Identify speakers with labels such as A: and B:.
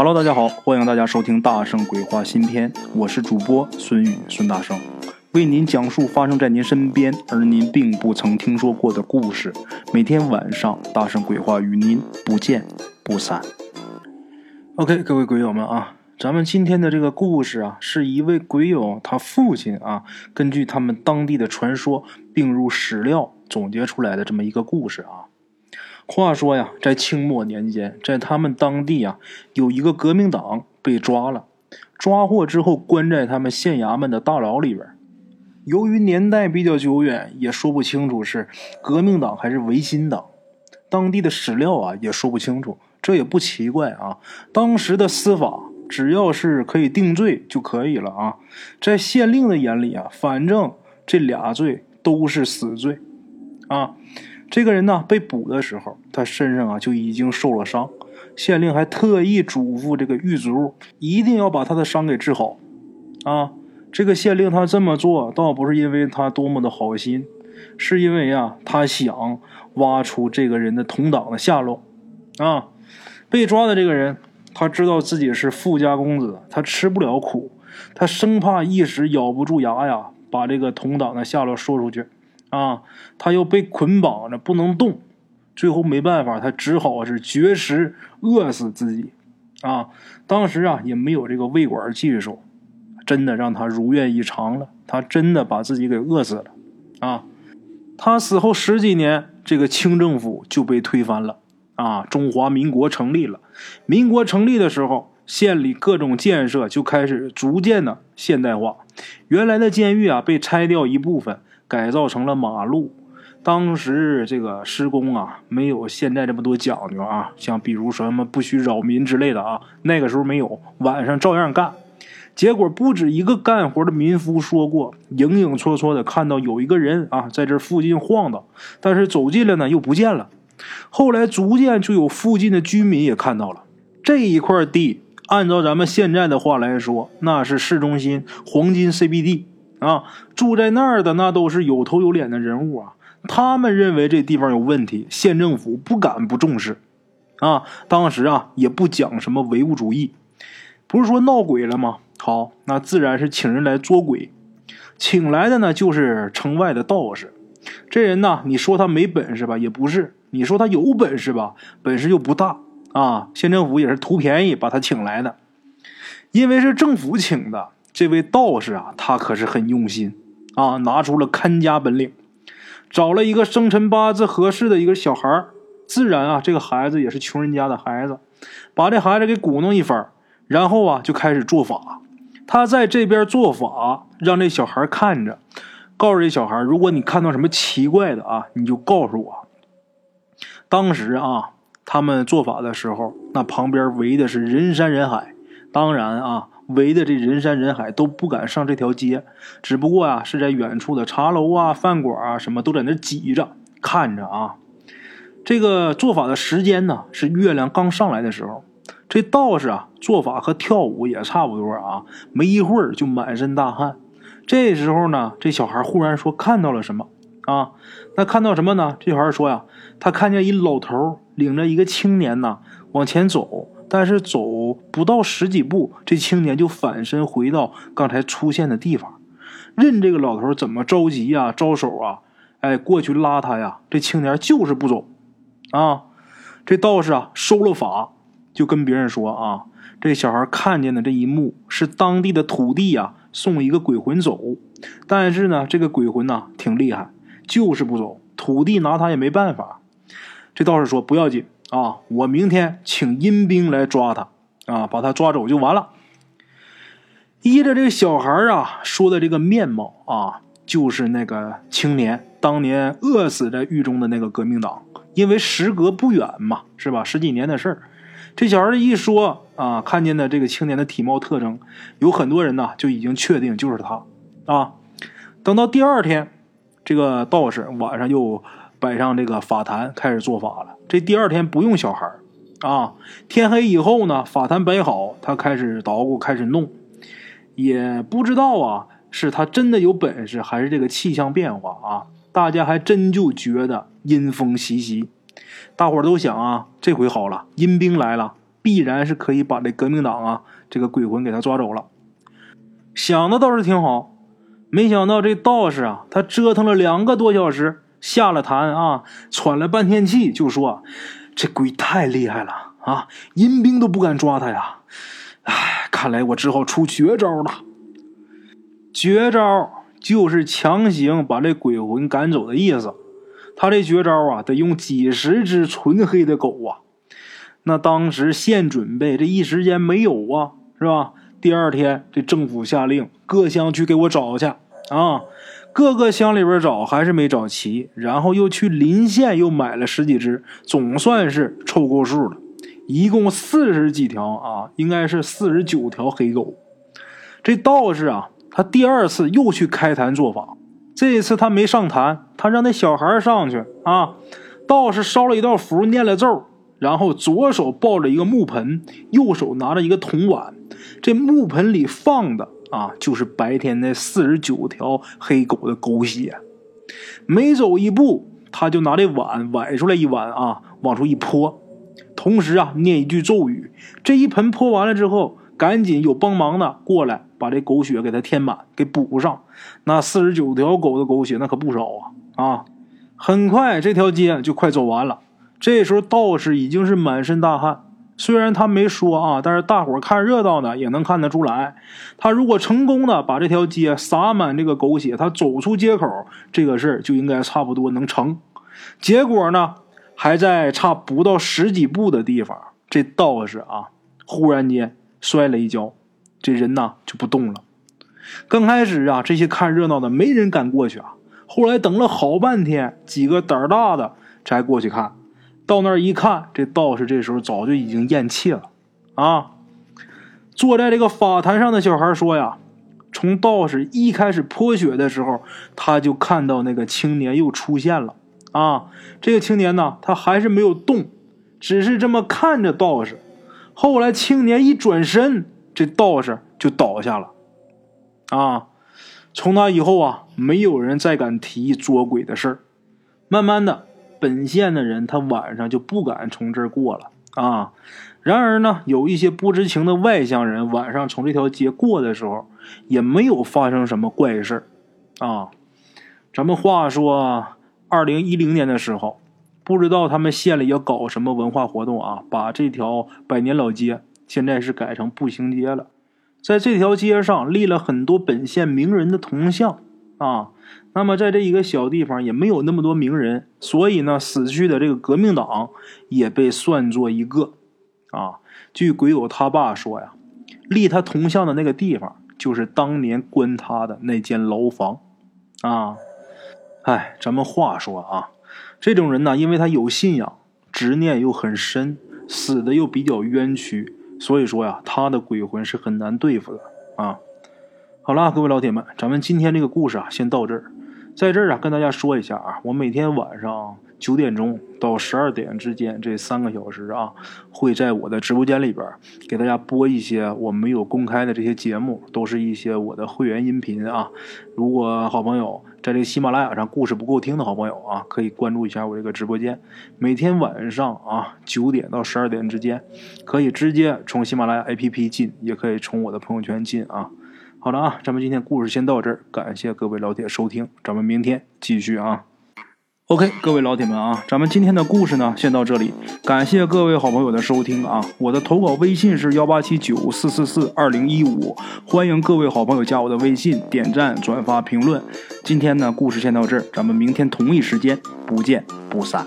A: Hello，大家好，欢迎大家收听《大圣鬼话》新篇，我是主播孙宇孙大圣，为您讲述发生在您身边而您并不曾听说过的故事。每天晚上，大圣鬼话与您不见不散。OK，各位鬼友们啊，咱们今天的这个故事啊，是一位鬼友他父亲啊，根据他们当地的传说并入史料总结出来的这么一个故事啊。话说呀，在清末年间，在他们当地啊，有一个革命党被抓了，抓获之后关在他们县衙门的大牢里边。由于年代比较久远，也说不清楚是革命党还是维新党，当地的史料啊也说不清楚。这也不奇怪啊，当时的司法只要是可以定罪就可以了啊。在县令的眼里啊，反正这俩罪都是死罪啊。这个人呢，被捕的时候，他身上啊就已经受了伤。县令还特意嘱咐这个狱卒，一定要把他的伤给治好。啊，这个县令他这么做，倒不是因为他多么的好心，是因为啊，他想挖出这个人的同党的下落。啊，被抓的这个人，他知道自己是富家公子，他吃不了苦，他生怕一时咬不住牙呀，把这个同党的下落说出去。啊，他又被捆绑着不能动，最后没办法，他只好是绝食饿死自己。啊，当时啊也没有这个胃管技术，真的让他如愿以偿了，他真的把自己给饿死了。啊，他死后十几年，这个清政府就被推翻了。啊，中华民国成立了。民国成立的时候，县里各种建设就开始逐渐的现代化，原来的监狱啊被拆掉一部分。改造成了马路，当时这个施工啊，没有现在这么多讲究啊，像比如什么不许扰民之类的啊，那个时候没有，晚上照样干。结果不止一个干活的民夫说过，影影绰绰的看到有一个人啊，在这附近晃荡，但是走近了呢又不见了。后来逐渐就有附近的居民也看到了这一块地，按照咱们现在的话来说，那是市中心黄金 CBD。啊，住在那儿的那都是有头有脸的人物啊！他们认为这地方有问题，县政府不敢不重视。啊，当时啊也不讲什么唯物主义，不是说闹鬼了吗？好，那自然是请人来捉鬼，请来的呢就是城外的道士。这人呢，你说他没本事吧，也不是；你说他有本事吧，本事又不大。啊，县政府也是图便宜把他请来的，因为是政府请的。这位道士啊，他可是很用心啊，拿出了看家本领，找了一个生辰八字合适的一个小孩自然啊，这个孩子也是穷人家的孩子，把这孩子给鼓弄一番，然后啊，就开始做法。他在这边做法，让这小孩看着，告诉这小孩，如果你看到什么奇怪的啊，你就告诉我。当时啊，他们做法的时候，那旁边围的是人山人海，当然啊。围的这人山人海都不敢上这条街，只不过啊是在远处的茶楼啊、饭馆啊什么都在那挤着看着啊。这个做法的时间呢是月亮刚上来的时候，这道士啊做法和跳舞也差不多啊，没一会儿就满身大汗。这时候呢，这小孩忽然说看到了什么啊？那看到什么呢？这小孩说呀，他看见一老头领着一个青年呢往前走。但是走不到十几步，这青年就反身回到刚才出现的地方，任这个老头怎么着急呀、招手啊，哎，过去拉他呀，这青年就是不走。啊，这道士啊收了法，就跟别人说啊，这小孩看见的这一幕是当地的土地呀送一个鬼魂走，但是呢，这个鬼魂呐挺厉害，就是不走，土地拿他也没办法。这道士说不要紧。啊！我明天请阴兵来抓他，啊，把他抓走就完了。依着这个小孩啊说的这个面貌啊，就是那个青年当年饿死在狱中的那个革命党。因为时隔不远嘛，是吧？十几年的事儿。这小孩一说啊，看见的这个青年的体貌特征，有很多人呢就已经确定就是他啊。等到第二天，这个道士晚上又。摆上这个法坛，开始做法了。这第二天不用小孩啊。天黑以后呢，法坛摆好，他开始捣鼓，开始弄。也不知道啊，是他真的有本事，还是这个气象变化啊？大家还真就觉得阴风习习。大伙儿都想啊，这回好了，阴兵来了必然是可以把这革命党啊这个鬼魂给他抓走了。想的倒是挺好，没想到这道士啊，他折腾了两个多小时，下了坛啊，喘了半天气，就说这鬼太厉害了啊，阴兵都不敢抓他呀。唉，看来我只好出绝招了。绝招就是强行把这鬼魂赶走的意思。他这绝招啊，得用几十只纯黑的狗啊。那当时现准备，这一时间没有啊，是吧？第二天，这政府下令各乡去给我找去啊。各个乡里边找还是没找齐，然后又去临县又买了十几只，总算是凑够数了。一共四十几条啊，应该是四十九条黑狗。这道士啊，他第二次又去开坛做法。这一次他没上坛，他让那小孩上去啊。道士烧了一道符，念了咒，然后左手抱着一个木盆，右手拿着一个铜碗。这木盆里放的啊，就是白天那四十九条黑狗的狗血。每走一步，他就拿这碗崴出来一碗啊，往出一泼，同时啊念一句咒语。这一盆泼完了之后，赶紧有帮忙的过来。把这狗血给它填满，给补上。那四十九条狗的狗血那可不少啊！啊，很快这条街就快走完了。这时候道士已经是满身大汗，虽然他没说啊，但是大伙看热闹的也能看得出来。他如果成功的把这条街洒满这个狗血，他走出街口，这个事儿就应该差不多能成。结果呢，还在差不到十几步的地方，这道士啊，忽然间摔了一跤。这人呐就不动了。刚开始啊，这些看热闹的没人敢过去啊。后来等了好半天，几个胆儿大的才过去看。到那儿一看，这道士这时候早就已经咽气了啊。坐在这个法坛上的小孩说呀：“从道士一开始泼血的时候，他就看到那个青年又出现了啊。这个青年呢，他还是没有动，只是这么看着道士。后来青年一转身。”这道士就倒下了，啊！从那以后啊，没有人再敢提捉鬼的事儿。慢慢的，本县的人他晚上就不敢从这儿过了啊。然而呢，有一些不知情的外乡人晚上从这条街过的时候，也没有发生什么怪事啊。咱们话说，二零一零年的时候，不知道他们县里要搞什么文化活动啊，把这条百年老街。现在是改成步行街了，在这条街上立了很多本县名人的铜像啊。那么在这一个小地方也没有那么多名人，所以呢，死去的这个革命党也被算作一个啊。据鬼友他爸说呀，立他铜像的那个地方就是当年关他的那间牢房啊。哎，咱们话说啊，这种人呢，因为他有信仰，执念又很深，死的又比较冤屈。所以说呀，他的鬼魂是很难对付的啊。好了，各位老铁们，咱们今天这个故事啊，先到这儿。在这儿啊，跟大家说一下啊，我每天晚上九点钟到十二点之间这三个小时啊，会在我的直播间里边给大家播一些我没有公开的这些节目，都是一些我的会员音频啊。如果好朋友在这个喜马拉雅上故事不够听的好朋友啊，可以关注一下我这个直播间。每天晚上啊九点到十二点之间，可以直接从喜马拉雅 APP 进，也可以从我的朋友圈进啊。好了啊，咱们今天故事先到这儿，感谢各位老铁收听，咱们明天继续啊。OK，各位老铁们啊，咱们今天的故事呢，先到这里。感谢各位好朋友的收听啊！我的投稿微信是幺八七九四四四二零一五，欢迎各位好朋友加我的微信，点赞、转发、评论。今天呢，故事先到这儿，咱们明天同一时间不见不散。